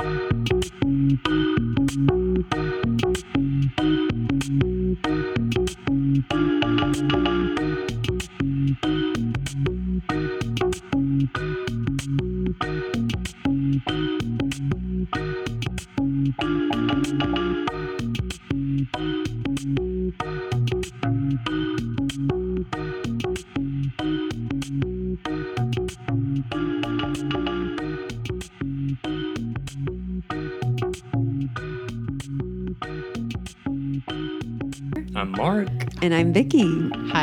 I'm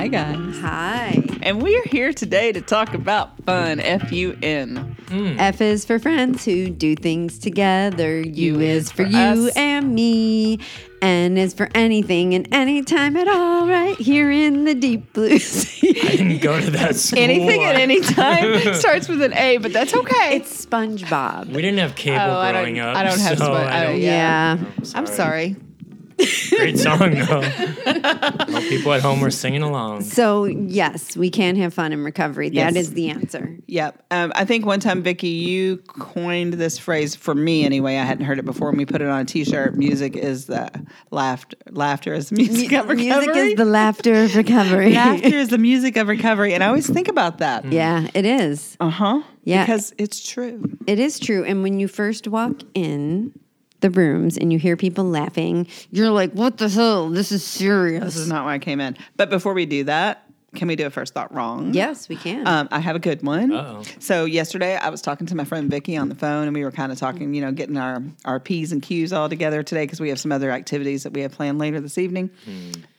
Hi, guys. Hi. And we're here today to talk about fun. F U N. Mm. F is for friends who do things together. U, U is is for for you us. and me. N is for anything and anytime at all, right here in the deep blue I sea. didn't go to that school. Anything at any time starts with an A, but that's okay. it's SpongeBob. We didn't have cable Oh, I growing up. I don't have so spo- I oh, don't- yeah. I'm sorry. Great song though. Well, people at home were singing along. So, yes, we can have fun in recovery. That Yes. is the answer. Yep. Um, I think one time, Vikki, you coined this phrase for me anyway. I hadn't heard it before, and we put it on a T-shirt. Music is the laughter. Laughter is the music of recovery. Music is the laughter of recovery. laughter is the music of recovery, and I always think about that. yeah, it is. Uh huh. Yeah. Because it's true. It is true. And when you first walk in the rooms and you hear people laughing, you're like, what the hell? This is serious. This is not why I came in. But before we do that, can we do a first thought wrong? yes, we can. Um, I have a good one. Uh-oh. So yesterday I was talking to my friend Vikki on the phone, and we were kind of talking, you know, getting our our p's and q's all together today because we have some other activities that we have planned later this evening.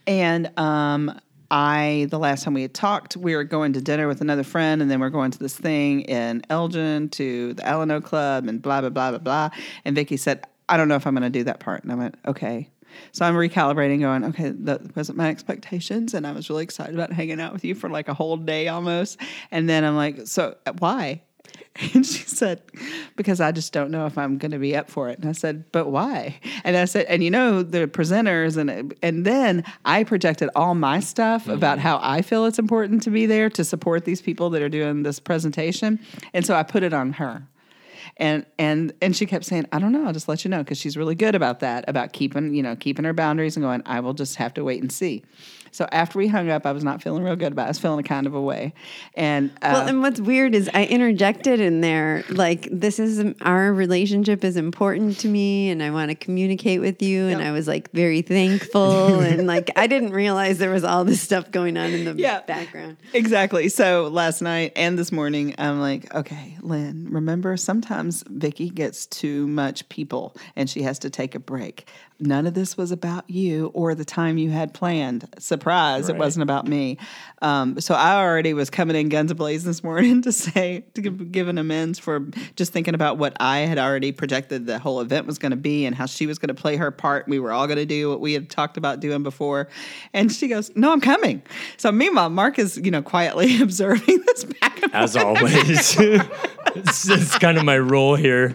And um, I, the last time we had talked, we were going to dinner with another friend, and then we're going to this thing in Elgin to the Alano Club, and blah blah blah blah blah. And Vikki said, "I don't know if I'm going to do that part," and I went, "Okay." So I'm recalibrating, going, okay, that wasn't my expectations, and I was really excited about hanging out with you for like a whole day almost. And then I'm like, so uh, why? And she said, because I just don't know if I'm going to be up for it. And I said, but why? And I said, and you know the presenters, and and then I projected all my stuff mm-hmm. about how I feel it's important to be there to support these people that are doing this presentation, and so I put it on her and and and she kept saying i don't know i'll just let you know because she's really good about that about keeping you know keeping her boundaries and going i will just have to wait and see so after we hung up i was not feeling real good about it i was feeling a kind of a way and uh, well, and what's weird is I interjected in there, like, this is our relationship is important to me and I want to communicate with you. And I was like very thankful. and like, I didn't realize there was all this stuff going on in the Yeah. background. Exactly. So last night and this morning, I'm like, okay, Lynn, remember sometimes Vikki gets too much people and she has to take a break. None of this was about you or the time you had planned. Surprise, it wasn't about me. Um, so I already was coming in guns ablaze this morning to say, to give, give an amends for just thinking about what I had already projected the whole event was going to be and how she was going to play her part. We were all going to do what we had talked about doing before. And she goes, no, I'm coming. So meanwhile, Mark is, you know, quietly observing this back and As always. it's, it's kind of my role here.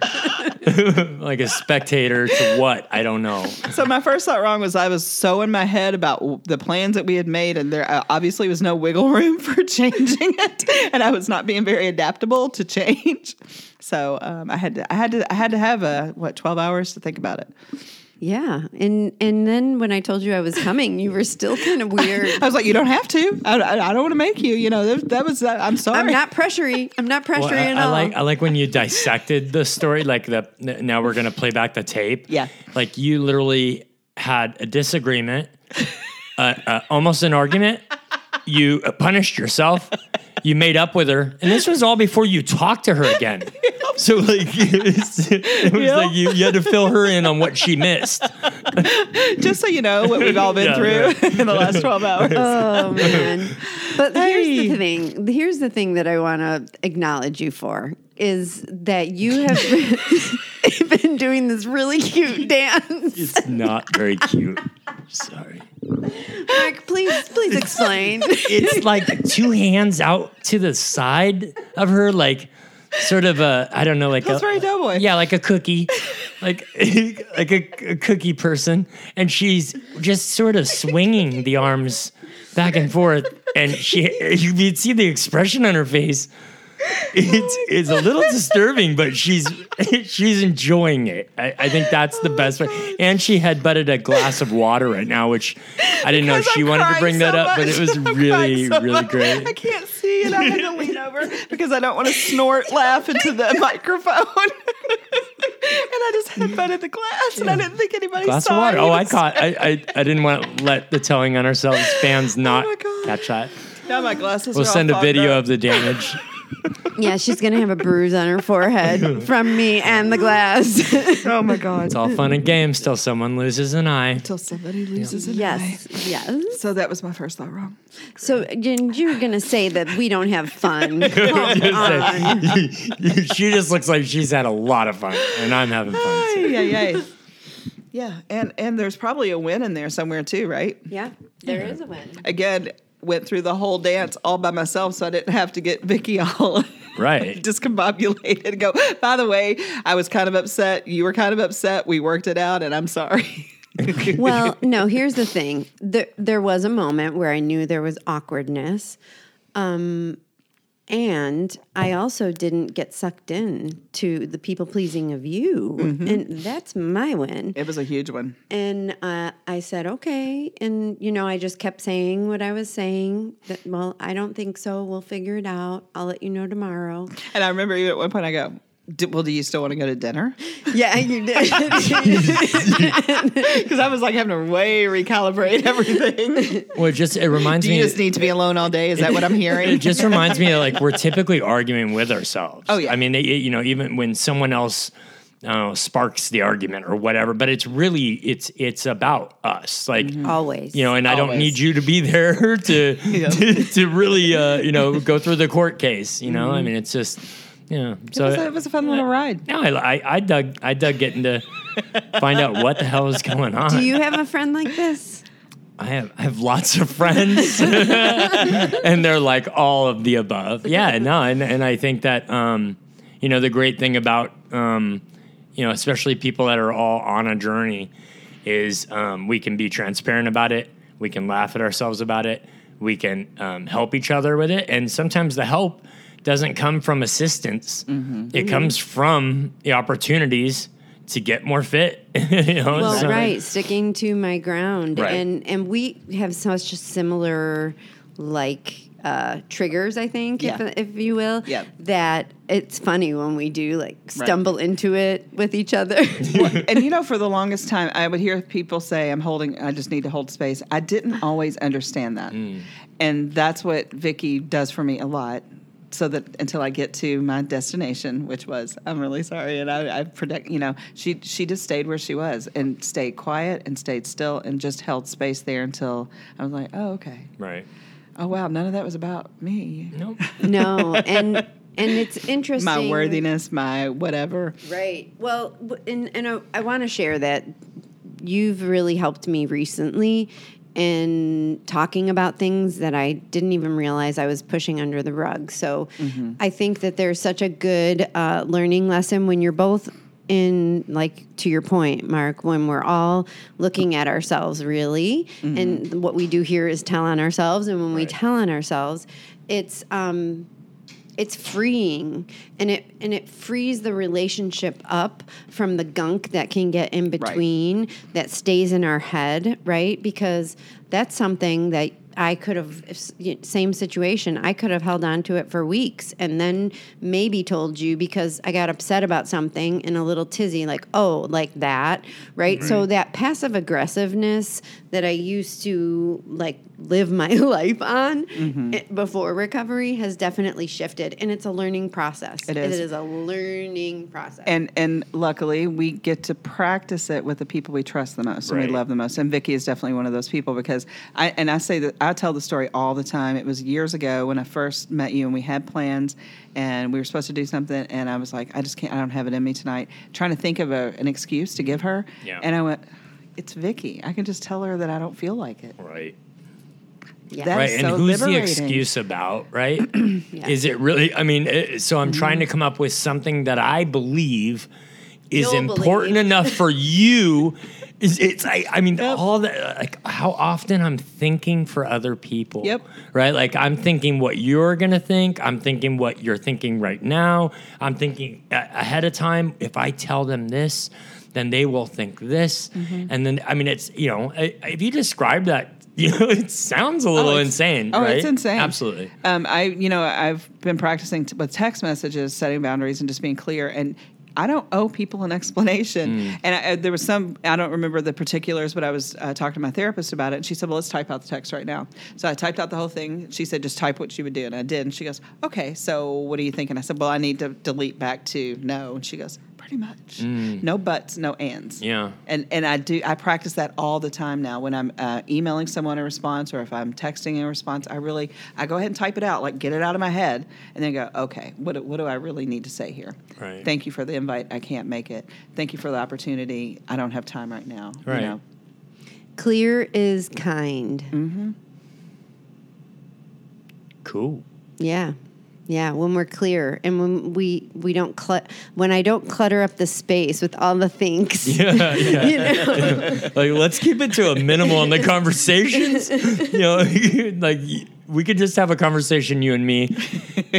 like a spectator to what? I don't know. So my first thought wrong was I was so in my head about the plans that we had made, and there uh, obviously was no wiggle room for changing it, and I was not being very adaptable to change. So um, I had to, I had to, I had to have a what twelve hours to think about it. Yeah. And, and then when I told you I was coming, you were still kind of weird. I was like, you don't have to. I, I, I don't want to make you. You know, that, that was. Uh, I'm sorry. I'm not pressury. I'm not pressury Well, I, at I all. like I like when you dissected the story. Like the now we're gonna play back the tape. Yeah. Like you literally had a disagreement, uh, uh, almost an argument. You uh, punished yourself. You made up with her, and this was all before you talked to her again. So like it was, it was Yep. like you, you had to fill her in on what she missed. Just so you know what we've all been Yeah, through in the last twelve hours. Oh man. But here's the thing. Here's the thing that I want to acknowledge you for is that you have been, been doing this really cute dance. It's not very cute. Sorry. Mark, please, please explain. It's like two hands out to the side of her, like sort of a I don't know, like That's a doughboy. yeah, like a cookie, like like a, a cookie person, and she's just sort of swinging the arms back and forth, and she you could see the expression on her face. it's oh it's a little disturbing, but she's she's enjoying it. I, I think that's the oh best way. And she had butted a glass of water right now, which I didn't know Because she I'm wanted to bring that so up, but it was I'm really so really much. great. I can't see and I had to lean over because I don't want to snort laugh into the microphone. and I just had fun headbutted the glass and I didn't think anybody Glass saw of water. it. Oh, I caught. I, I I didn't want to let the telling on ourselves fans oh not Oh my God. catch that. Now my glasses We'll are all send a fogged video up. of the damage. Yeah, she's gonna have a bruise on her forehead from me and the glass. Oh my God. It's all fun and games till someone loses an eye. Until somebody loses an eye. yes, yes. So that was my first thought wrong. So Jen, you're gonna say that we don't have fun? Come on. she just looks like she's had a lot of fun, and I'm having fun. too. yeah, yeah. Yeah, and and there's probably a win in there somewhere too, right? Yeah, there is a win. Again, went through the whole dance all by myself, so I didn't have to get Vikki all Right. discombobulated and go. By the way, I was kind of upset. You were kind of upset. We worked it out, and I'm sorry. Well, no, here's the thing. There, there was a moment where I knew there was awkwardness. Um, and I also didn't get sucked in to the people pleasing of you. And that's my win. it was a huge one. And uh, I said, okay. And, you know, I just kept saying what I was saying that, well, I don't think so. We'll figure it out. I'll let you know tomorrow. And I remember even at one point I go, "D- "Well, do you still want to go to dinner?" Yeah, you did. Because I was like having to way recalibrate everything. Well, it just it reminds do me. you just need to be alone all day? Is that what I'm hearing? it just reminds me of like we're typically arguing with ourselves. Oh, yeah. I mean, it, you know, even when someone else I know, sparks the argument or whatever, but it's really it's it's about us. Like Always. you know, and I don't need you to be there to Yeah. to, to really uh, you know go through the court case. You know, I mean, it's just you know. So it, was a, it was a fun little ride. no, I, I I dug I dug getting to find out what the hell is going on. Do you have a friend like this? I have I have lots of friends, and they're like all of the above. Yeah, no, and and I think that um, you know the great thing about um, you know especially people that are all on a journey is um, we can be transparent about it. We can laugh at ourselves about it. We can um, help each other with it, and sometimes the help doesn't come from assistance. Mm-hmm. It comes mm-hmm. from the opportunities to get more fit. you know, Well, so- right, sticking to my ground, Right. and and we have such a similar like uh, triggers, I think, Yeah. if, if you will. Yeah. That it's funny when we do like stumble into it with each other. and you know, for the longest time, I would hear people say, "I'm holding. I just need to hold space." I didn't always understand that, mm. and that's what Vikki does for me a lot. So that until I get to my destination, which was, I'm really sorry, and I, I predict, you know, she she just stayed where she was and stayed quiet and stayed still and just held space there until I was like, oh okay, right. oh wow, none of that was about me, Nope. no, and and it's interesting. my worthiness, my whatever. Right. Well, and and I, I want to share that you've really helped me recently in talking about things that I didn't even realize I was pushing under the rug. So I think that there's such a good uh, learning lesson when you're both in like to your point mark when we're all looking at ourselves really. And what we do here is tell on ourselves. And when we tell on ourselves it's um it's freeing and it and it frees the relationship up from the gunk that can get in between that stays in our head right? Because that's something that I could have same situation I could have held on to it for weeks and then maybe told you because I got upset about something and a little tizzy like oh like that right, so that passive aggressiveness that I used to like live my life on Mm-hmm. it- before recovery has definitely shifted and it's a learning process It is. it is a learning process And and luckily we get to practice it with the people we trust the most and we love the most. And Vikki is definitely one of those people because I and I say that I tell the story all the time. It was years ago when I first met you and we had plans and we were supposed to do something and I was like, I just can't I don't have it in me tonight. Trying to think of a, an excuse to give her. Yeah. And I went, It's Vikki. I can just tell her that I don't feel like it. Right. yeah. That right is and so who's the excuse about right is it really i mean it, so i'm trying to mm-hmm. come up with something that i believe is You'll important believe. enough for you. Is it's I, I mean all that like how often I'm thinking for other people. Yep. Right? Like I'm thinking what you're gonna think. I'm thinking what you're thinking right now. I'm thinking a- ahead of time. If I tell them this, then they will think this. Mm-hmm. And then I mean it's you know if you describe that, you know it sounds a little it's- insane. Oh, right? it's insane. Absolutely. Um, I, you know, I've been practicing t- with text messages, setting boundaries, and just being clear. And I don't owe people an explanation. And I, there was some, I don't remember the particulars, but I was uh, talking to my therapist about it, and she said, "Well, let's type out the text right now." So I typed out the whole thing. She said, "Just type what you would do," and I did. And she goes, "Okay, so what do you think?" And I said, "Well, I need to delete back to no." And she goes, "Pretty much, no buts, no ands." Yeah. And and I do I practice that all the time now when I'm uh, emailing someone a response or if I'm texting a response. I really I go ahead and type it out, like get it out of my head, and then go, okay, what do, what do I really need to say here? Right. Thank you for the invite. I can't make it. Thank you for the opportunity. I don't have time right now. Right. You know. Clear is kind. Mm-hmm. Cool. Yeah. Yeah, when we're clear and when we we don't clut when I don't clutter up the space with all the things. Yeah, yeah. You know? like let's keep it to a minimal in the conversations. You know, like we could just have a conversation, you and me.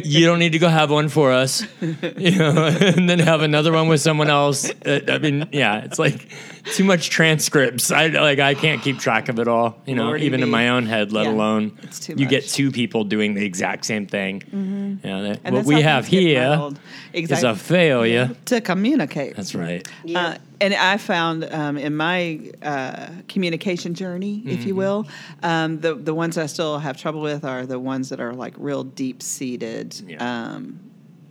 You don't need to go have one for us, you know, and then have another one with someone else. Uh, I mean, yeah, it's like too much transcripts. I like I can't keep track of it all. You know, Lordy even in my own head, let Yeah, alone it's too you get two people doing the exact same thing. Yeah, that, what we have things get here muddled. is a failure. To communicate. That's right. Uh, and I found um, in my uh, communication journey, if Mm-hmm. you will, um, the the ones I still have trouble with are the ones that are like real deep seated Yeah. um,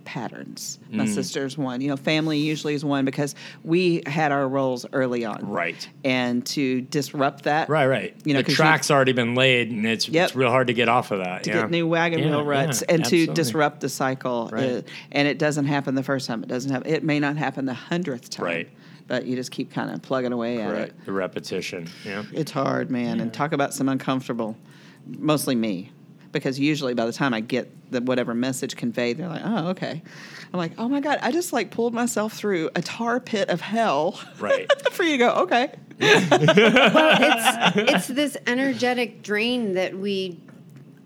patterns. My Mm. sister's one. You know, family usually is one because we had our roles early on, Right. And to disrupt that, Right, right. You know, the track's already been laid, and it's Yep. it's real hard to get off of that. to yeah. get new wagon Yeah, wheel ruts yeah, and absolutely. to disrupt the cycle. Right. Uh, and it doesn't happen the first time. It doesn't happen. It may not happen the hundredth time. Right. But you just keep kind of plugging away at it. The repetition. Yeah. It's hard, man. And talk about some uncomfortable, mostly me. Because usually by the time I get the whatever message conveyed, they're like, oh, okay. I'm like, oh my God, I just like pulled myself through a tar pit of hell. Right. For you to go, okay. well, it's it's this energetic drain that we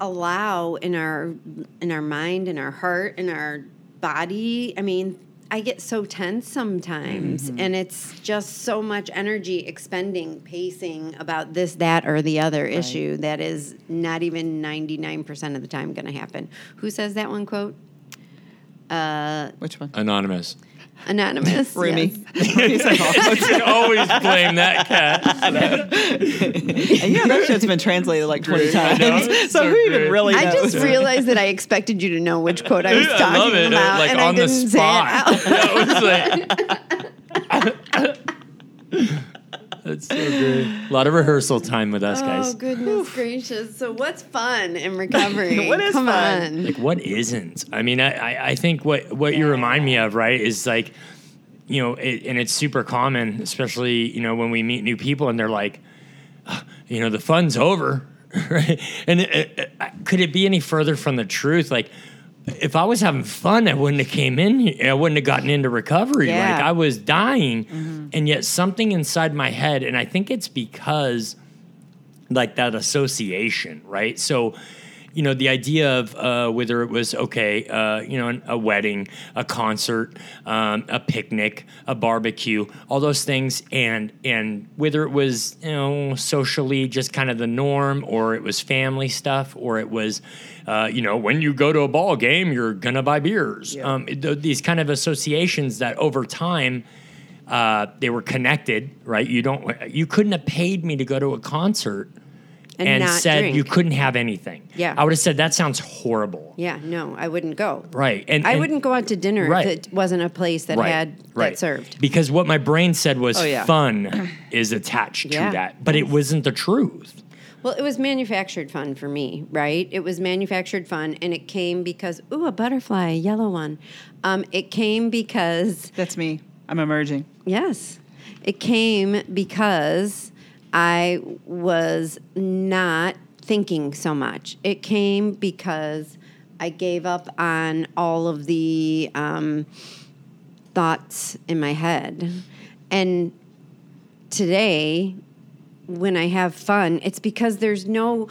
allow in our in our mind, in our heart, in our body. I mean, I get so tense sometimes, and it's just so much energy expending, pacing about this, that, or the other issue that is not even ninety nine percent of the time going to happen. Who says that one quote? Uh, Which one? Anonymous. Anonymous. Rumi. yes. Always blame that cat. and yeah, that shit's been translated like 20 times. know. So, So who even really knows? I just realized that I expected you to know which quote I was talking I love it. Uh, about, like and on I the didn't spot. say it out. That was like- That's so good. A lot of rehearsal time with us, guys. Oh guys. goodness gracious! So what's fun in recovery? What is Come fun? on. Like what isn't? I mean, I, I, I think what what you remind me of, right, is like, you know, it, and it's super common, especially you know when we meet new people and they're like, "Ah, you know, the fun's over, right? And it, it, it- could it be any further from the truth? Like, if I was having fun, I wouldn't have came in. I wouldn't have gotten into recovery. Yeah. Like I was dying, mm-hmm. and yet something inside my head, and I think it's because like that association, right? So, you know, the idea of uh, whether it was okay, uh, you know, a wedding, a concert, um, a picnic, a barbecue, all those things, and and whether it was you know socially just kind of the norm, or it was family stuff, or it was, uh, you know, when you go to a ball game, you're gonna buy beers. Um, th- these kind of associations that over time uh, they were connected, right? You don't, you couldn't have paid me to go to a concert And and, said drink. you couldn't have anything. Yeah. I would have said that sounds horrible. Yeah, no, I wouldn't go. Right. And I and- wouldn't go out to dinner Right. if it wasn't a place that right, had right. that served. Because what my brain said was Oh, yeah. fun is attached Yeah. to that, but it wasn't the truth. Well, it was manufactured fun for me, right? It was manufactured fun, and it came because ooh, a butterfly, a yellow one. Um, it came because That's me. I'm emerging. Yes. It came because I was not thinking so much. It came because I gave up on all of the um, thoughts in my head. And today, when I have fun, it's because there's no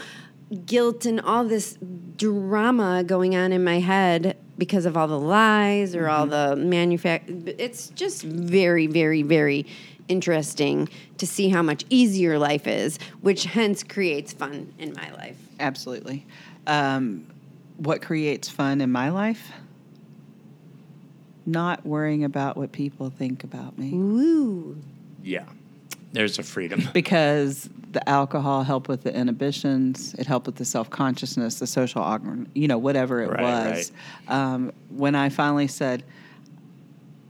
guilt and all this drama going on in my head because of all the lies or all the manufact. It's just very, very, very interesting to see how much easier life is, which hence creates fun in my life. Absolutely. Um, what creates fun in my life? Not worrying about what people think about me. Woo. Yeah. There's a freedom. because the alcohol helped with the inhibitions it helped with the self-consciousness the social organ you know whatever it Right, was Um, when i finally said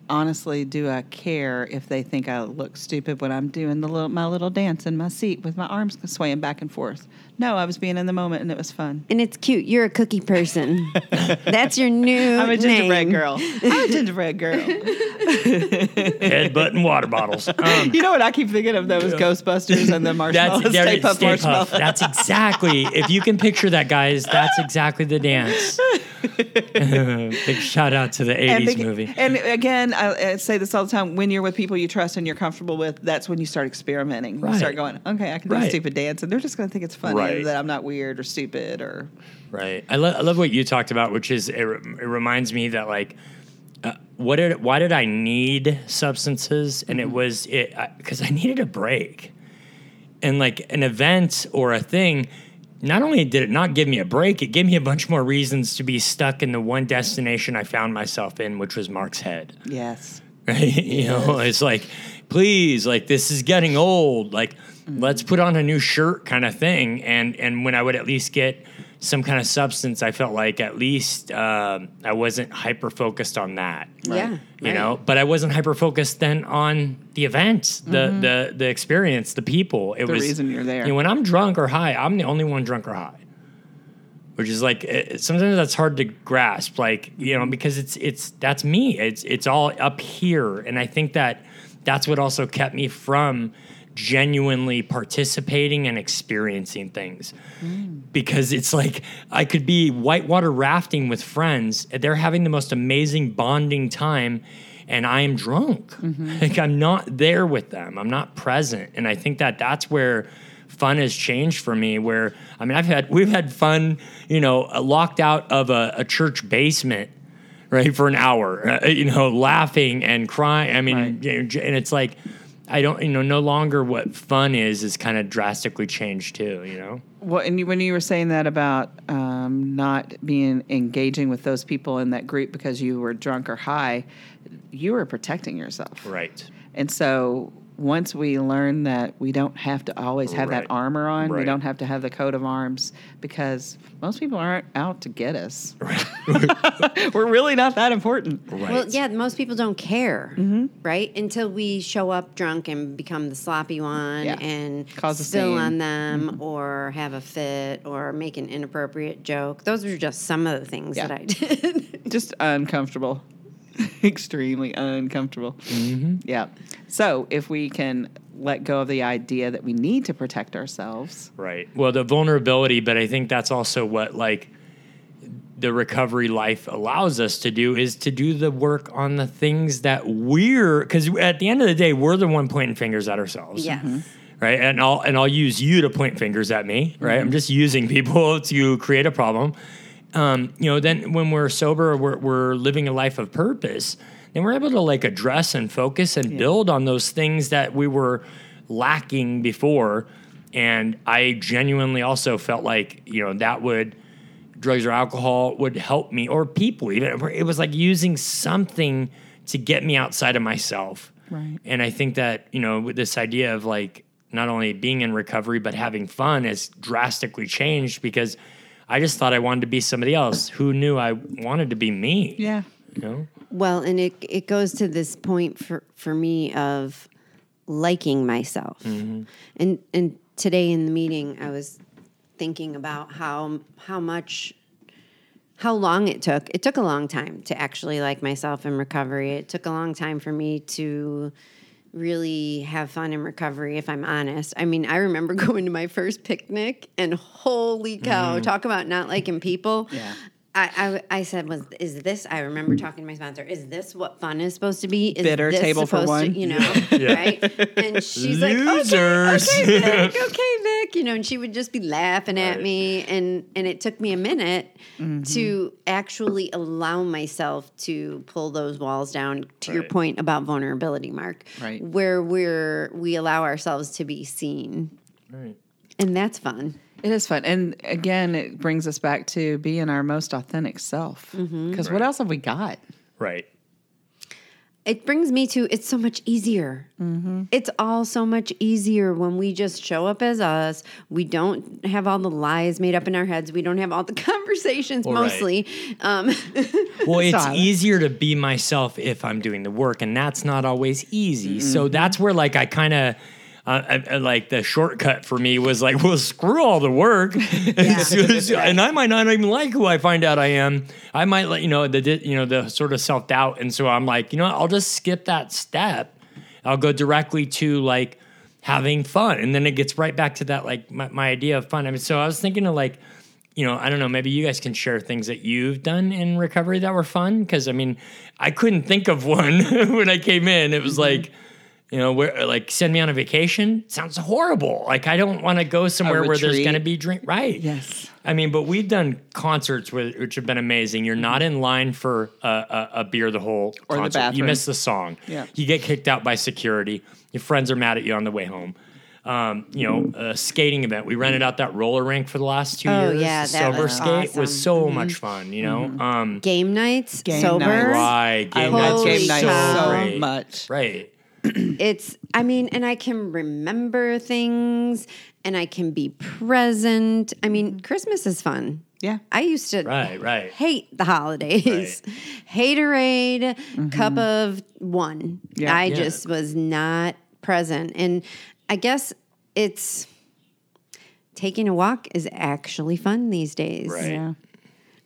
honestly do i care if they think i look stupid when i'm doing the little, my little dance in my seat with my arms swaying back and forth no i was being in the moment and it was fun And it's cute. You're a cookie person. That's your new i'm a gingerbread name. girl i'm a gingerbread girl Headbutt and water bottles. Um, you know what i keep thinking of those ghostbusters and the marshmallows That's stay there- puft Stay marshmallow Puft. That's exactly. If you can picture that, guys, that's exactly the dance. Big shout out to the '80s and, beg- movie. and again, I, I say this all the time: when you're with people you trust and you're comfortable with, that's when you start experimenting. You Right. start going, okay, I can do a stupid dance, and they're just going to think it's funny Right. That I'm not weird or stupid or Right. I, lo- I love what you talked about, which is it, re- it reminds me that like, uh, what did why did I need substances? And it was it because I, needed a break, and like an event or a thing. Not only did it not give me a break, it gave me a bunch more reasons to be stuck in the one destination I found myself in, which was Mark's head. yes, right? You know, it's like, please, like this is getting old. Like, Mm-hmm. let's put on a new shirt, kind of thing. And and when I would at least get some kind of substance, I felt like at least um, I wasn't hyper focused on that. Yeah. You right. know, but I wasn't hyper focused then on the events, the mm-hmm. the the experience, the people. It The was the reason you're there. You know, when I'm drunk or high, I'm the only one drunk or high which is like it, sometimes that's hard to grasp like you know mm-hmm. because it's it's that's me it's it's all up here and i think that that's what also kept me from genuinely participating and experiencing things. Because it's like i could be whitewater rafting with friends and they're having the most amazing bonding time and i am drunk. Like i'm not there with them. I'm not present. And i think that that's where fun has changed for me where i mean i've had we've had fun you know uh, locked out of a, a church basement right for an hour uh, you know laughing and crying. I mean Right. you know, j- and it's like i don't you know no longer what fun is is kind of drastically changed too you know Well, and you, when you were saying that about um, not being engaging with those people in that group because you were drunk or high, you were protecting yourself. right And so once we learn that we don't have to always have Right. that armor on, we don't have to have the coat of arms because most people aren't out to get us. We're really not that important. right Well, yeah, most people don't care, mm-hmm. right? Until we show up drunk and become the sloppy one Yeah. and Cause spill on them mm-hmm. or have a fit or make an inappropriate joke. Those are just some of the things Yeah. that I did. Just uncomfortable. Extremely uncomfortable. Mm-hmm. Yeah. So if we can let go of the idea that we need to protect ourselves, Right. Well, the vulnerability, but I think that's also what like the recovery life allows us to do is to do the work on the things that we're because at the end of the day we're the one pointing fingers at ourselves. yes. Right. And I'll and I'll use you to point fingers at me. Right. I'm just using people to create a problem. Um, you know, then when we're sober, we're we're living a life of purpose. Then we're able to like address and focus and build on those things that we were lacking before. And I genuinely also felt like you know that would drugs or alcohol would help me or people even it was like using something to get me outside of myself Right. and i think that you know with this idea of like not only being in recovery but having fun has drastically changed because i just thought i wanted to be somebody else who knew i wanted to be me yeah. you know Well, and it it goes to this point for for me of liking myself. Mm-hmm. And and today in the meeting I was thinking about how how much how long it took. It took a long time to actually like myself in recovery. It took a long time for me to really have fun in recovery if I'm honest. I mean, I remember going to my first picnic and holy cow, mm. talk about not liking people. Yeah. I, I, I said, was is this? I remember talking to my sponsor. Is this what fun is supposed to be? Is Bitter this table for one? To, you know, right? And she's Losers. like, okay, okay, Vic, okay, Vic. You know, and she would just be laughing at Right. me, and and it took me a minute Mm-hmm. to actually allow myself to pull those walls down. To your point about vulnerability, Mark, Right. Where we're we allow ourselves to be seen, Right. and that's fun. It is fun. And again, it brings us back to being our most authentic self. Because Mm-hmm. what else have we got? Right. It brings me to it's so much easier. Mm-hmm. It's all so much easier when we just show up as us. We don't have all the lies made up in our heads. We don't have all the conversations Well, right. mostly. Um, Well, it's Silence. easier to be myself if I'm doing the work, and that's not always easy. So that's where, like, I kind of. Uh, I, I- like the shortcut for me was like, well, screw all the work, as- and I might not even like who I find out I am. I might let you know the you know the sort of self doubt, and so I'm like, you know, what, I'll just skip that step. I'll go directly to like having fun, and then it gets right back to that like my, my idea of fun. I mean, so I was thinking of like you know, I don't know, maybe you guys can share things that you've done in recovery that were fun. Cause I mean, I couldn't think of one when I came in. It was like, you know, where like send me on a vacation sounds horrible. Like I don't want to go somewhere where there's going to be drink. Right. Yes. I mean, but we've done concerts with, which have been amazing. You're not in line for a, a, a beer the whole Or the concert. you miss the song. Yeah. You get kicked out by security. Your friends are mad at you on the way home. Um, you know, a skating event. We rented out that roller rink for the last two Oh, years. yeah, the that Silver was skate awesome. was so much fun. You know, um, game nights, Game sober. nights. right? I Game love nights game nights cow. so great. much. Right. It's, I mean, and I can remember things and I can be present. I mean, Christmas is fun. Yeah. I used to Right. Right. hate the holidays. Haterade, cup of one. Mm-hmm. Yeah. I Yeah. just was not present. And I guess it's taking a walk is actually fun these days. Right. Yeah.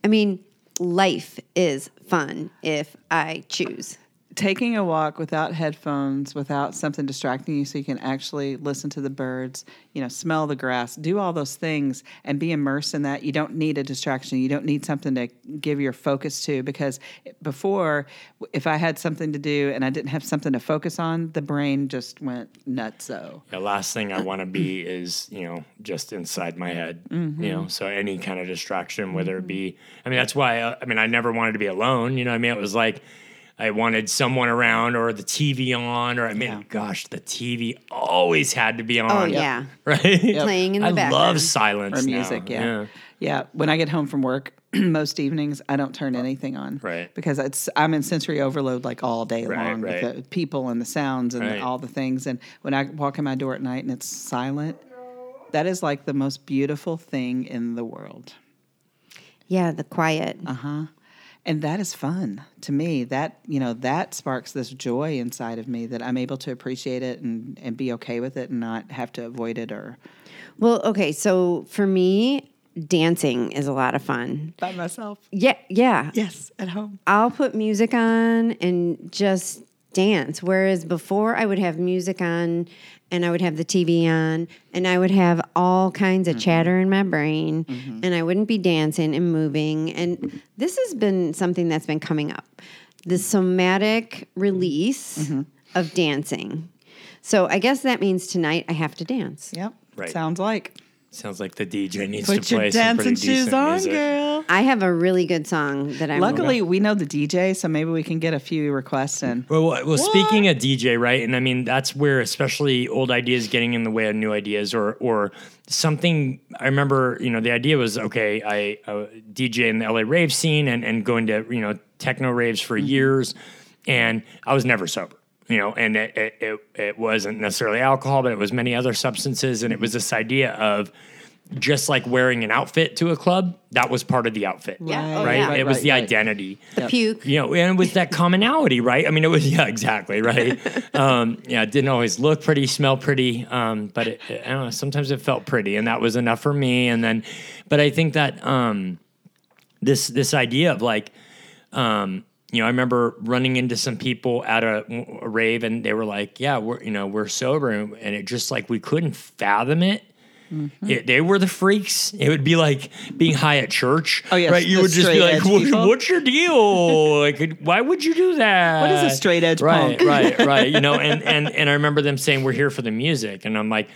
I mean, life is fun if I choose. Taking a walk without headphones, without something distracting you, so you can actually listen to the birds, you know, smell the grass, do all those things, and be immersed in that. You don't need a distraction. You don't need something to give your focus to because before, if I had something to do and I didn't have something to focus on, the brain just went nuts. So The last thing I want to be is, you know, just inside my head, you know, so any kind of distraction, whether it be, I mean, that's why, uh, I mean, I never wanted to be alone, you know I mean? It was like, I wanted someone around or the TV on, or I mean, Yeah. gosh, the TV always had to be on. Oh, yeah. Right? Playing in the I background. love silence or now. music. Yeah. yeah, When I get home from work, most evenings I don't turn anything on, Right. Because it's I'm in sensory overload like all day Right, long right. with the people and the sounds and Right. all the things. And when I walk in my door at night and it's silent, that is like the most beautiful thing in the world. Yeah, the quiet. Uh-huh. And that is fun to me. That you know that sparks this joy inside of me that I'm able to appreciate it and and be okay with it and not have to avoid it or Well, okay, so for me, dancing is a lot of fun. by myself. Yeah, yeah. Yes, at home. I'll put music on and just dance. Whereas before, I would have music on and I would have the TV on and I would have all kinds of mm-hmm. chatter in my brain mm-hmm. and I wouldn't be dancing and moving. And this has been something that's been coming up the somatic release mm-hmm. of dancing. So I guess that means tonight I have to dance. Yep. Right. Sounds like. Sounds like the DJ needs Put to your play some pretty dancing shoes decent on, music. girl. I have a really good song that I'm. Luckily, we know the DJ, so maybe we can get a few requests in. Well, well, well speaking of DJ, right? And I mean, that's where especially old ideas getting in the way of new ideas or or something. I remember, you know, the idea was okay. I uh, DJ in the LA rave scene and and going to you know techno raves for years, and I was never sober. You know, and it, it it it wasn't necessarily alcohol, but it was many other substances, and it was this idea of just like wearing an outfit to a club. That was part of the outfit, Yeah. Right, Oh, right? It was right, the identity the puke. you know, and it was that commonality, right? I mean, it was yeah, exactly right. Um, yeah, it didn't always look pretty, smell pretty, um, but it, it- I don't know. Sometimes it felt pretty, and that was enough for me. And then, but I think that um, this this idea of like, um, you know, I remember running into some people at a, a rave, and they were like, "Yeah, we're you know we're sober," and, and it just like we couldn't fathom it. Mm-hmm. It- they were the freaks. It would be like being high at church. Oh, yes, right. You would just be like, "What- "What's your deal? like, why would you do that? What is a straight edge right, punk? Right, right, You know, and and and I remember them saying, "We're here for the music," and I'm like.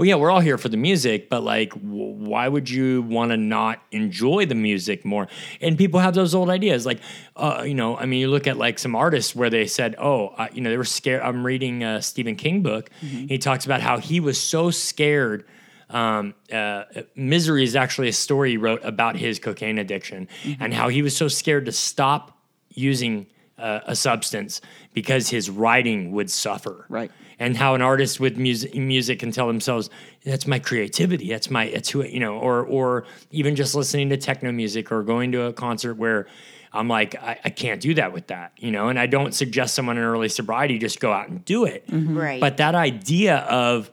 Well, yeah, we're all here for the music, but like, w- why would you want to not enjoy the music more? And people have those old ideas, like, uh, you know, I mean, you look at like some artists where they said, "Oh, uh, you know, they were scared." I'm reading a Stephen King book. He talks about how he was so scared um, uh, Misery is actually a story he wrote about his cocaine addiction and how he was so scared to stop using uh, a substance because his writing would suffer. Right. And how an artist with music, music can tell themselves, "That's my creativity. That's my. It's who you know." Or or even just listening to techno music or going to a concert where. I'm like, I, I can't do that with that, you know, and I don't suggest someone in early sobriety just go out and do it. Right. But that idea of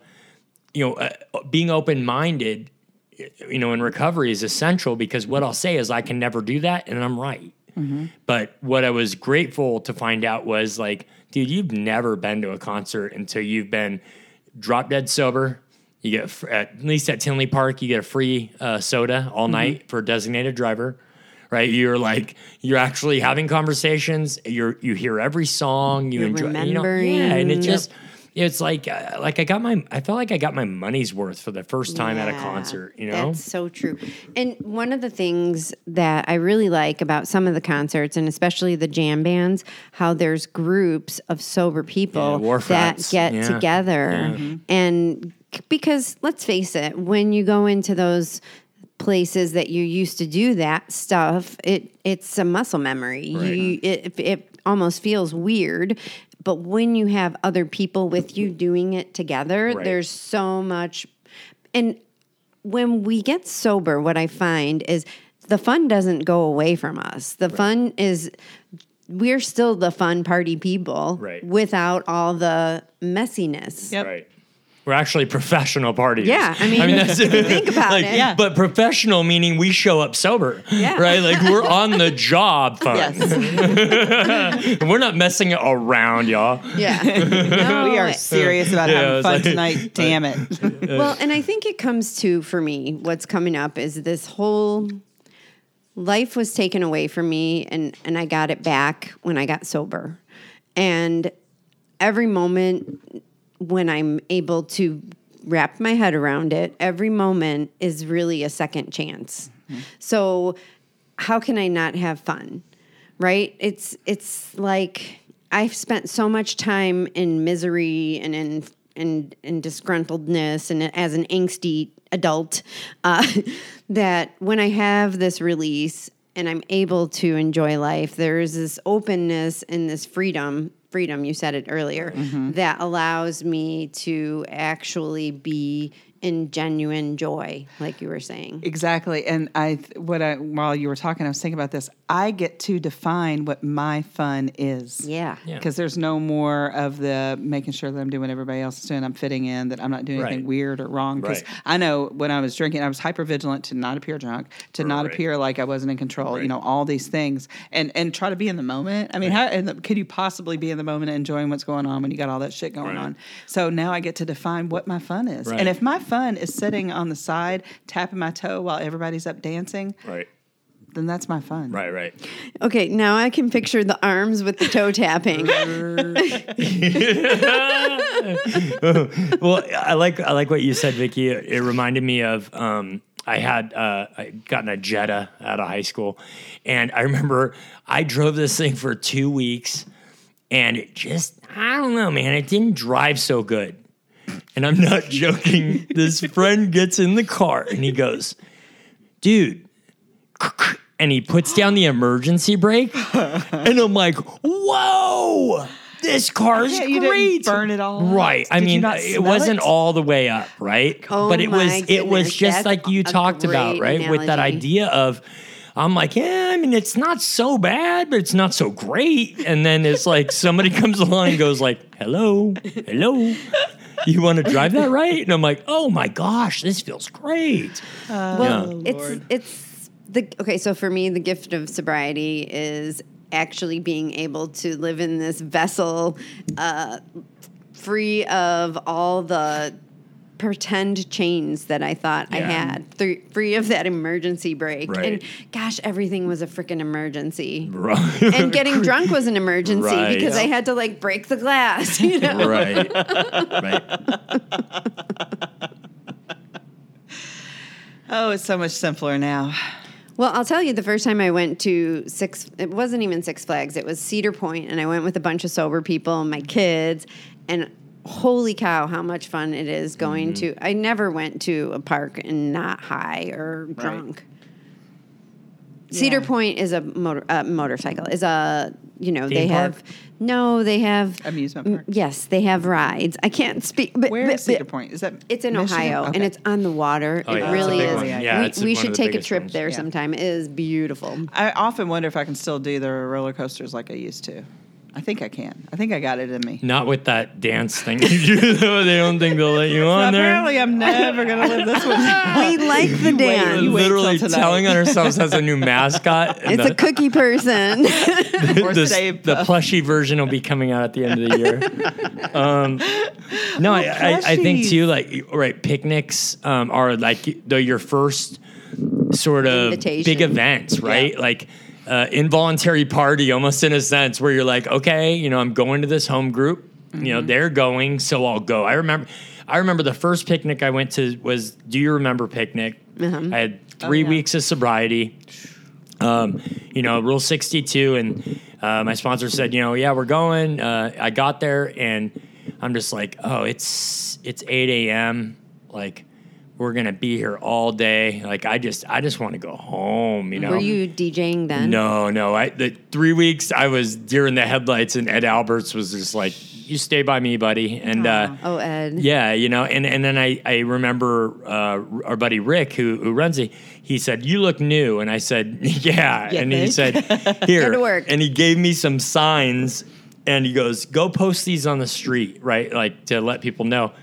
you know, uh, being open minded, you know, in recovery is essential because what I'll say is I can never do that and I'm right. But what I was grateful to find out was like, dude, you've never been to a concert until you've been drop dead sober. You get, fr- at least at Tinley Park, you get a free uh, soda all night for a designated driver. Right, you're like you're actually having conversations. You're you hear every song. You You're enjoy, you know, yeah, and it just it's like uh, like I got my I felt like I got my money's worth for the first time at a concert. You know, That's so true. And one of the things that I really like about some of the concerts, and especially the jam bands, how there's groups of sober people war that get Yeah. together. Yeah. And because let's face it, when you go into those places that you used to do that stuff, it it's a muscle memory. You it, it almost feels weird. But when you have other people with you doing it together, Right. there's so much and when we get sober, what I find is the fun doesn't go away from us. The fun is we're still the fun party people Right. without all the messiness. Yep. right? We're actually professional parties. Yeah, I mean, I mean, think about like, it. Yeah. But professional meaning we show up sober. Yeah. Right? Like we're on the job fun. Yes. we're not messing around, y'all. Yeah. No, we are serious about Yeah, having fun like- tonight. Damn it. Well, and I think it comes to for me what's coming up is this whole life was taken away from me and and I got it back when I got sober. And every moment when I'm able to wrap my head around it, every moment is really a second chance. So how can I not have fun? Right? It's it's like I've spent so much time in misery and in and in disgruntledness and as an angsty adult uh, that when I have this release and I'm able to enjoy life, there is this openness and this freedom. Freedom, you said it earlier, mm-hmm. that allows me to actually be in genuine joy, like you were saying. Exactly. And I, what I, while you were talking, I was thinking about this. I get to define what my fun is. Yeah. Yeah. Because there's no more of the making sure that I'm doing what everybody else is doing. I'm fitting in, that I'm not doing anything Right. weird or wrong. Because Right. I know when I was drinking, I was hyper vigilant to not appear drunk, to not appear like I wasn't in control. You know, all these things, and and try to be in the moment. I mean, how and the, could you possibly be in the moment enjoying what's going on when you got all that shit going Right. on? So now I get to define what my fun is. Right. And if my fun is sitting on the side, tapping my toe while everybody's up dancing, Right. then that's my fun. Right, right. Okay, now I can picture the arms with the toe tapping. well, I like I like what you said, Vikki. It, it reminded me of um, I had uh, I gotten a Jetta out of high school, and I remember I drove this thing for two weeks, and it just I don't know, man. It didn't drive so good, and I'm not joking. this friend gets in the car and he goes, "Dude." And he puts down the emergency brake, and I'm like, "Whoa, this car's Yeah, you great!" didn't burn it all. Right. I Did mean, it wasn't it? all the way up, right? Oh but it was my it was just that's like you talked about, right? With that idea of I'm like, yeah, I mean, it's not so bad, but it's not so great. And then it's like somebody comes along and goes like, "Hello, hello, you want to drive that right?" And I'm like, "Oh my gosh, this feels great." Well, Yeah. it's it's the okay. So for me, the gift of sobriety is actually being able to live in this vessel, uh, free of all the pretend chains that I thought I had, th- free of that emergency brake. Right. And gosh, everything was a freaking emergency. Right. And getting drunk was an emergency Right. because I had to like break the glass. You know? right. Right. Oh, it's so much simpler now. Well, I'll tell you, the first time I went to Six, it wasn't even Six Flags, it was Cedar Point, and I went with a bunch of sober people and my kids, and holy cow, how much fun it is going Mm-hmm. to. I never went to a park and not high or drunk. Cedar Yeah. Point is a motor, uh, motorcycle, is a, you know, they park? have, no, they have, Amusement park. yes, they have rides. I can't speak, but, Where but- is Cedar but- Point? Is that it's in Michigan? Ohio and it's on the water. Oh, it yeah, really is. one. Yeah, Yeah, we we should take a trip ones. there Yeah. sometime. It is beautiful. I often wonder if I can still do the roller coasters like I used to. I think I can. I think I got it in me. Not with that dance thing you do. They don't think they'll let you on there. Apparently, I'm never gonna live this one. we like the wait, dance. you wait Literally till tonight. telling on ourselves as a new mascot. It's the, a cookie person. Or the, Stay the plushy version will be coming out at the end of the year. um, no, I, I, I think too, like, right, picnics um, are like the, your first sort of Invitation. big events, right? Like, uh, involuntary party, almost in a sense, where you're like, okay, you know, I'm going to this home group. You know, they're going, so I'll go. I remember, I remember the first picnic I went to was. Do you remember picnic? I had three yeah. weeks of sobriety um, you know, Rule 62. And uh, my sponsor said, you know, yeah, we're going. Uh, I got there and I'm just like, oh, it's it's 8 a.m. Like, we're gonna be here all day. Like, I just I just want to go home. You know. Were you DJing then? No, no. I the three weeks I was deer in the headlights, and Ed Alberts was just like, "You stay by me, buddy." And uh, Oh, Ed. yeah, you know, and, and then I, I remember uh, our buddy Rick, who, who runs it, he said, You look new. And I said, Yeah. You and he said, Here. To work. And he gave me some signs and he goes, Go post these on the street, right? Like to let people know.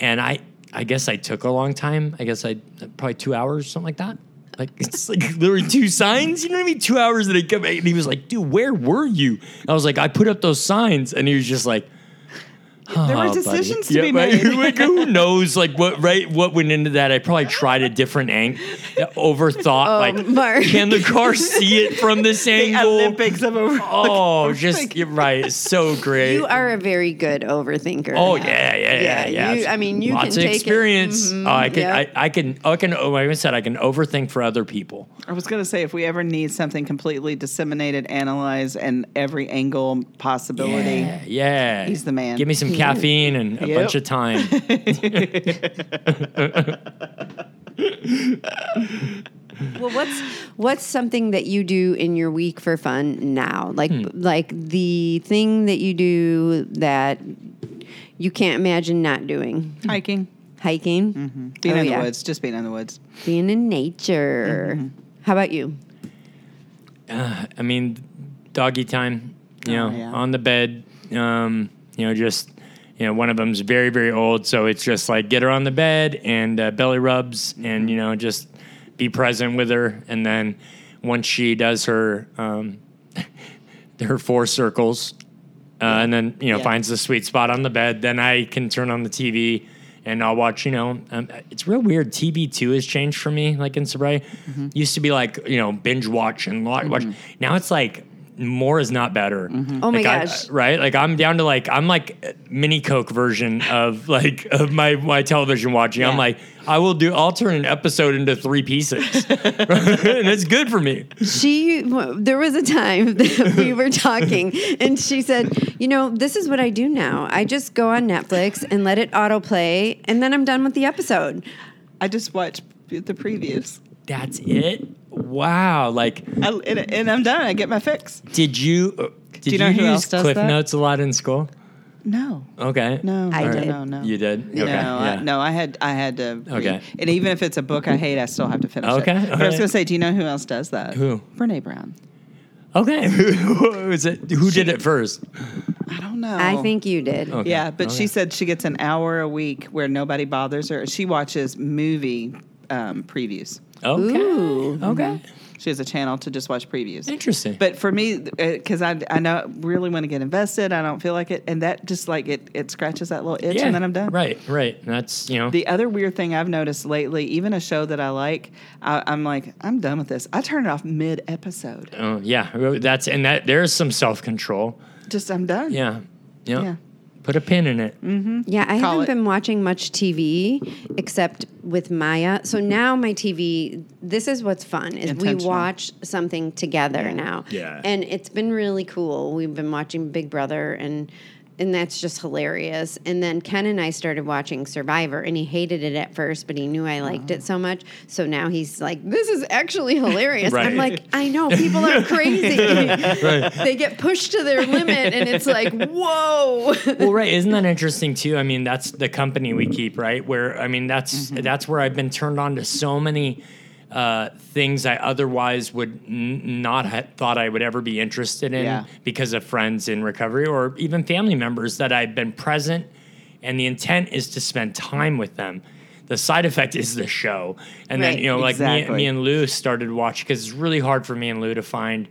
And I, I guess I took a long time. I guess I probably two hours, something like that. Like it's like literally two signs. You know what I mean? Two hours that he come and he was like, "Dude, where were you?" I was like, "I put up those signs," and he was just like, There were "Oh, decisions to Yeah, be but made. who- like, who knows? Like what? Right? What went into that? I probably tried a different angle, overthought. Oh, like, Mark. can the car see it from this the angle? Olympics of over. Oh, just you're right. It's so great. You are a very good overthinker. Oh yeah, yeah, yeah, yeah. you- I mean, you lots can of take it. experience. Mhm, Oh, I can, yep. I, I can, I can. Oh, like I said, I can overthink for other people. I was going to say, if we ever need something completely disseminated, analyzed, and every angle possibility, Yeah, yeah. He's the man. Give me some caffeine and a Yep. bunch of time. Well, what's what's something that you do in your week for fun now? Like Hmm. like the thing that you do that you can't imagine not doing. hiking, Hiking, being Oh, in yeah. the woods, just being in the woods. being in nature. Mm-hmm. How about you? I mean, doggy time. You Oh, know, yeah. on the bed. Um, you know, just you know, one of them's very, very old, so it's just like get her on the bed and uh, belly rubs, and you know, just be present with her. And then once she does her um, her four circles, uh, and then you know Yeah. finds the sweet spot on the bed, then I can turn on the TV. And I'll watch, you know, um, it's real weird. TV too has changed for me, like in sobriety. Mm-hmm. Used to be like, you know, binge watch and wa- watch. Now it's like more is not better. Mm-hmm. Oh my Like, I- gosh. right? Like I'm down to like I'm like mini Coke version of like of my my television watching. I'm like I will do. I'll turn an episode into three pieces, and it's good for me. She, there was a time that we were talking, and she said, "You know, this is what I do now. I just go on Netflix and let it autoplay, and then I'm done with the episode." I just watch the previews, That's it. Wow. Like, I, and, and I'm done. I get my fix. did you uh, did you know who use else does Cliff that? Notes a lot in school? No, Okay. no, I no, did. no, no. You did. Okay. No, yeah. I, no, I had I had to. read. Okay. and even if it's a book I hate, I still have to finish Okay, it. But I was going to say, do you know who else does that? Who? Brene Brown. Okay. Who is it? Who did it first? I don't know. I think you did. Okay. Yeah, but Okay. she said she gets an hour a week where nobody bothers her. She watches movie um, previews. Okay. Ooh. Okay. Mm-hmm. She has a channel to just watch previews. Interesting. But for me, because uh, I I know really want to get invested, I don't feel like it, and that just like it it scratches that little itch, and then I'm done. Right, right. That's you know. The other weird thing I've noticed lately, even a show that I like, I, I'm like, I'm done with this. I turn it off mid episode. oh yeah, that's and that there's some self control. Just I'm done. Yeah, yeah. Yeah. Put a pin in it. Mm-hmm. Yeah, I Call haven't it. been watching much TV except with Maya. So now my TV, this is what's fun is we watch something together now. Yeah. And it's been really cool. We've been watching Big Brother and and that's just hilarious. And then Ken and I started watching Survivor and he hated it at first, but he knew I liked it oh. so much. So now he's like, This is actually hilarious. Right. I'm like, I know, people are crazy. They get pushed to their limit and it's like, whoa. well, right. Isn't that interesting too? I mean, that's the company we keep, right? Where I mean, that's mm-hmm. that's where I've been turned on to so many uh, things I otherwise would n- not have thought I would ever be interested in Yeah. because of friends in recovery or even family members that I've been present, and the intent is to spend time with them. The side effect is the show, and then you know, like Exactly. me and Lou started watching because it's really hard for me and Lou to find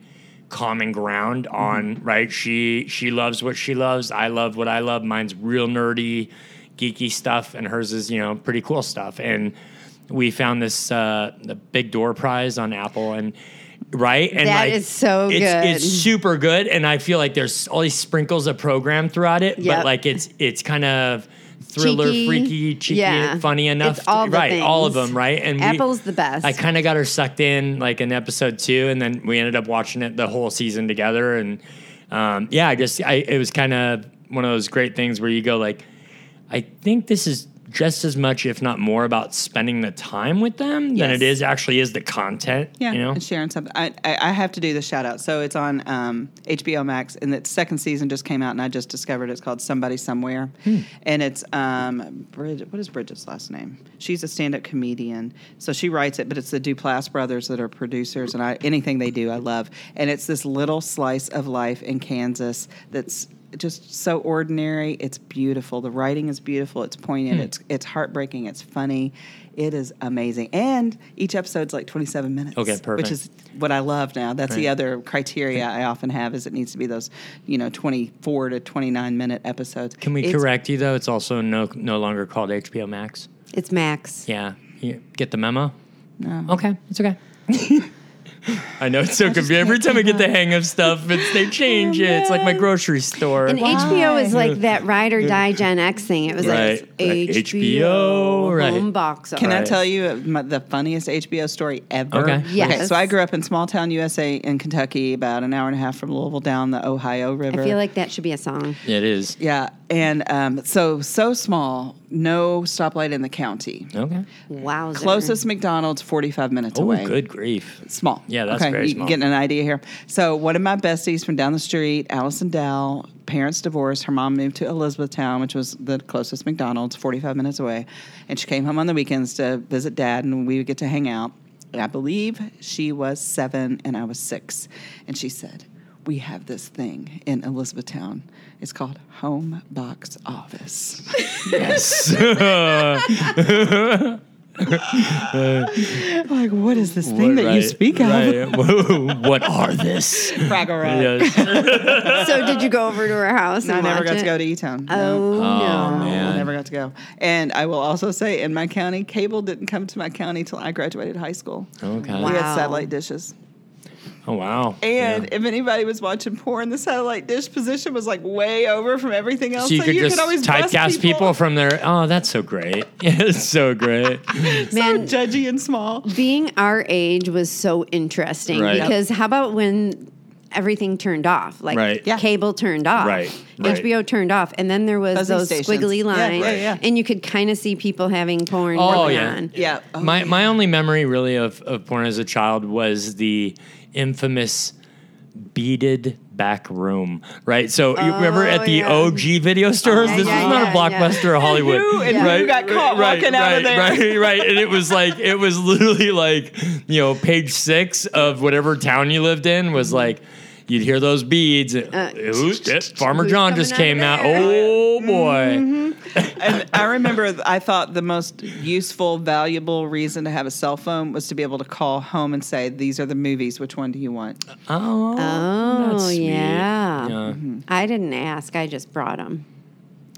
common ground on right she she loves what she loves i love what i love mine's real nerdy geeky stuff and hers is you know pretty cool stuff and we found this uh the big door prize on apple and right and That like, is so it's, good. it's super good and i feel like there's all these sprinkles of program throughout it Yep. but like it's it's kind of thriller Cheeky. freaky cheeky Yeah. funny enough It's all right all of them right and we- Apple's the best. i kind of got her sucked in like in episode two, and then we ended up watching it the whole season together. And um, yeah, I just I it was kind of one of those great things where you go like, I think this is just as much, if not more, about spending the time with them than it is actually is the content. Yeah, you know. and sharing something. I, I, I have to do the shout out. So it's on um, HBO Max, and the second season just came out, and I just discovered it's called Somebody Somewhere, Hmm. and it's um, Bridget. What is Bridget's last name? She's a stand up comedian, so she writes it, but it's the Duplass brothers that are producers, and I anything they do, I love. And it's this little slice of life in Kansas that's just so ordinary. It's beautiful. The writing is beautiful. It's poignant. Hmm. It's it's heartbreaking. It's funny. It is amazing. And each episode's like 27 minutes. Okay, perfect. Which is what I love now. That's the other criteria I often have is it needs to be those, you know, 24 to 29 minute episodes. Can we It's- correct you though? It's also no no longer called HBO Max. It's Max. Yeah, you get the memo. No. Okay, it's okay. I know it's so confusing. Every time I get the hang of stuff, it's they change it. It's like my grocery store. And HBO is like that ride or die Gen X thing. It was Right. like Right. HBO, HBO, right. home box office. Can I tell you my, the funniest HBO story ever? Okay. Yes. so I grew up in small town USA in Kentucky, about an hour and a half from Louisville down the Ohio River. I feel like that should be a song. it is. yeah, and um, so so small, no stoplight in the county. Okay. Wow. Closest McDonald's, 45 minutes Oh, away. good grief. Small. Yeah, that's okay, very you small. Getting an idea here. So one of my besties from down the street, Allison Dow, parents divorced. Her mom moved to Elizabethtown, which was the closest McDonald's, 45 minutes away. And she came home on the weekends to visit dad, and we would get to hang out. I believe she was seven and I was six. And she said, we have this thing in Elizabethtown. It's called Home Box Office. Yes. like, what is this thing that you speak of? Right. Whoa, what are this? Fraggle Rock. Yes. so did you go over to her house? No, I never watch got it? to go to E-Town. No. Oh, oh no. man. I never got to go. And I will also say, in my county, cable didn't come to my county till I graduated high school. Okay. We had satellite dishes. Oh wow. And Yeah. if anybody was watching porn, the satellite dish position was like way over from everything else. So you could just always typecast people. from there. Oh, that's so great. Yeah, it's so great. Man, so judgy and small. being our age was so interesting Right. because how about when everything turned off? Like Right. Yeah. cable turned off. Right, right. HBO turned off. And then there was Fuzzy those stations. squiggly lines. yeah, yeah. And you could kind of see people having porn Oh, going yeah. on. Yeah. Oh, my my oh, only memory really of, of porn as a child was the infamous beaded back room, right? So you remember at the Oh, yeah. OG video stores, yeah, this yeah, was not yeah, a blockbuster of Hollywood, knew, and Yeah. you got caught right, walking out right, of there. right, right, and it was like it was literally like you know page six of whatever town you lived in was like you'd hear those beads. Uh, Ooh, shit, Farmer John just came of out. Oh boy. Mm-hmm. and I remember I thought the most useful, valuable reason to have a cell phone was to be able to call home and say, "These are the movies. Which one do you want?" Oh, Oh, that's oh, sweet. yeah. Yeah. Mm-hmm. I didn't ask. I just brought them.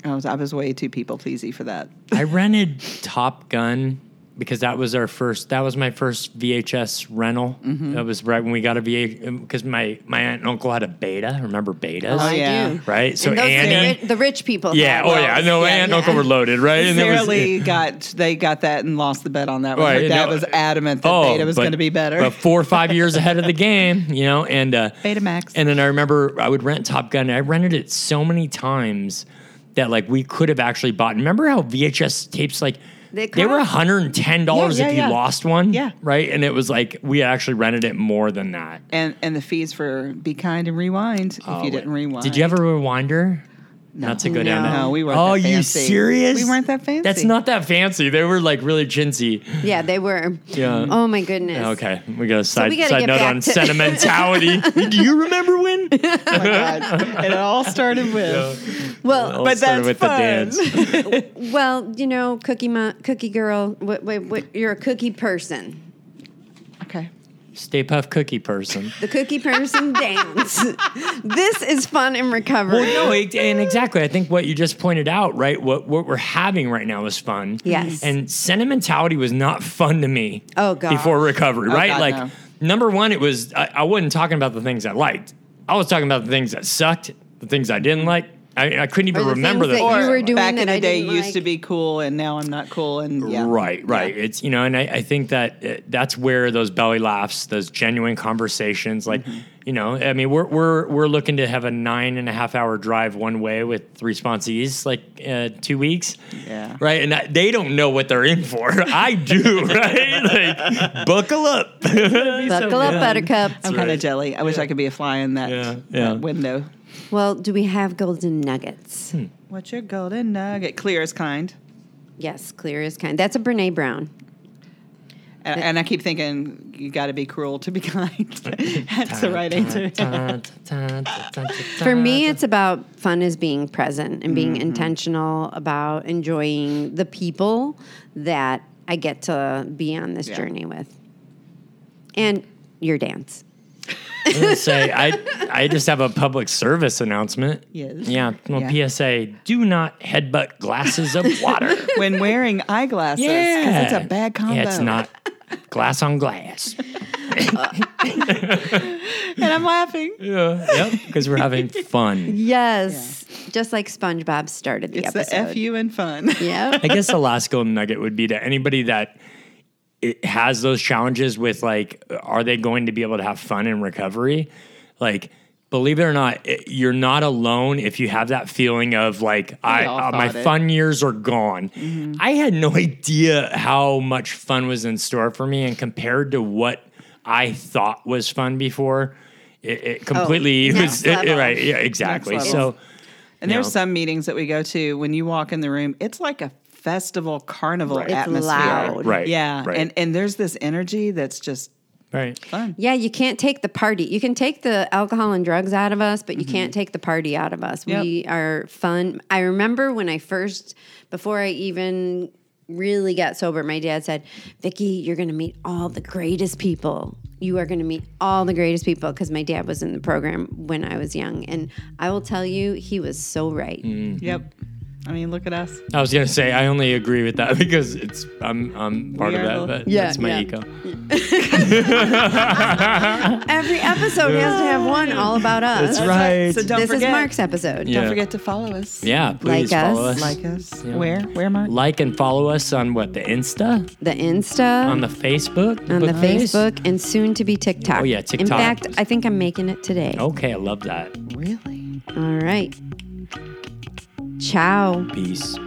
I was I was way too people pleasy for that. I rented Top Gun because that was our first. That was my first VHS rental. Mm-hmm. That was right when we got a VH because my my aunt and uncle had a Beta. Remember Betas? Oh, I yeah. do. Right. So and those Annie. the, rich, the rich people. yeah. Oh those. yeah. No, Yeah, aunt and yeah. uncle were loaded. Right. And there Sarah was- got they got that and lost the bet on that one. Right, Her dad no, was adamant that Beta was but- going to be better. But four or five years ahead of the game, you know, and uh, Betamax. And then I remember I would rent Top Gun. I rented it so many times that like we could have actually bought. Remember how VHS tapes like They they, were hundred and ten dollars Yeah, yeah, if you yeah. lost one. Yeah. right. And it was like we actually rented it more than that. and and the fees for Be Kind and Rewind if Oh, you didn't rewind. Did you ever rewind her? Not to go down No. that. No, we weren't Oh, that you serious? We weren't that fancy. That's not that fancy. They were like really chintzy. Yeah, they were. Yeah. Oh my goodness. Oh, okay, we got a side, we gotta side note on to- sentimentality. Do you remember when? Oh my God. and it all started with. Well, But started that's with fun. the dance. well, you know, cookie mo- cookie girl. What, what, what, you're a cookie person. Okay. Stay Puft Cookie person. The cookie person dance. this is fun in recovery. Well, no, it, and exactly. I think what you just pointed out, right? What what we're having right now is fun. Yes. And sentimentality was not fun to me. Oh, God. Before recovery, oh, right? God, like no. number one, it was I, I wasn't talking about the things I liked. I was talking about the things that sucked, the things I didn't like. I, I couldn't even Or the remember things the that you were doing Back that in the I day, didn't used like. to be cool, and now I'm not cool. And yeah. Right, right. It's you know, and I, I think that uh, that's where those belly laughs, those genuine conversations, like Mm-hmm. you know, I mean, we're we're we're looking to have a nine and a half hour drive one way with three sponsees, like uh, two weeks. Yeah. Right, and I, they don't know what they're in for. I do, right? Like, buckle up. Buckle up, Buttercup. I'm kind of jelly. I wish I could be a fly in that, Yeah, that window. Well, do we have golden nuggets? Hmm. What's your golden nugget? Clear is kind. Yes, clear is kind. That's a Brene Brown. And, and I keep thinking you got to be cruel to be kind. That's the right answer. For me, it's about fun is being present and being Mm-hmm. intentional about enjoying the people that I get to be on this Yeah. journey with. And your dance. I'm say I I just have a public service announcement. Yes. Yeah. Well, Yeah. PSA: Do not headbutt glasses of water. when wearing eyeglasses, because yeah, it's a bad combo. Yeah, it's not glass on glass. And I'm laughing. Yeah. Yep. Because we're having fun. Yes. Just like SpongeBob started the It's episode. the fu and fun. Yeah. I guess the last golden nugget would be to anybody that it has those challenges with like, are they going to be able to have fun in recovery? Like, believe it or not, it- you're not alone if you have that feeling of like, I uh, my it. fun years are gone. I had no idea how much fun was in store for me, and compared to what I thought was fun before. It, it completely next was right. Yeah, exactly. So And there's know. some meetings that we go to when you walk in the room, it's like a festival carnival It's atmosphere. loud. Right, Yeah. right. And and there's this energy that's just right. fun. Yeah, you can't take the party. You can take the alcohol and drugs out of us, but you can't mm-hmm. take the party out of us. Yep. We are fun. I remember when I first, before I even really got sober, my dad said, Vikki, you're going to meet all the greatest people. You are going to meet all the greatest people because my dad was in the program when I was young. And I will tell you, he was so right. Mm-hmm. Yep. I mean, look at us. I was gonna say I only agree with that because it's I'm I'm part We of that, but Yeah, that's my yeah. ego. Every episode has to have one all about us. That's right. So don't this forget. is Mark's episode. Yeah. Don't forget to follow us. Yeah, please Like follow us. us. Like us. Where? Where, Mark? Like and follow us on what the Insta, The Insta. on the Facebook, on the book face? Facebook and soon to be TikTok. Oh, yeah, TikTok. In fact, I think I'm making it today. Okay, I love that. Really? All right. Ciao. Peace.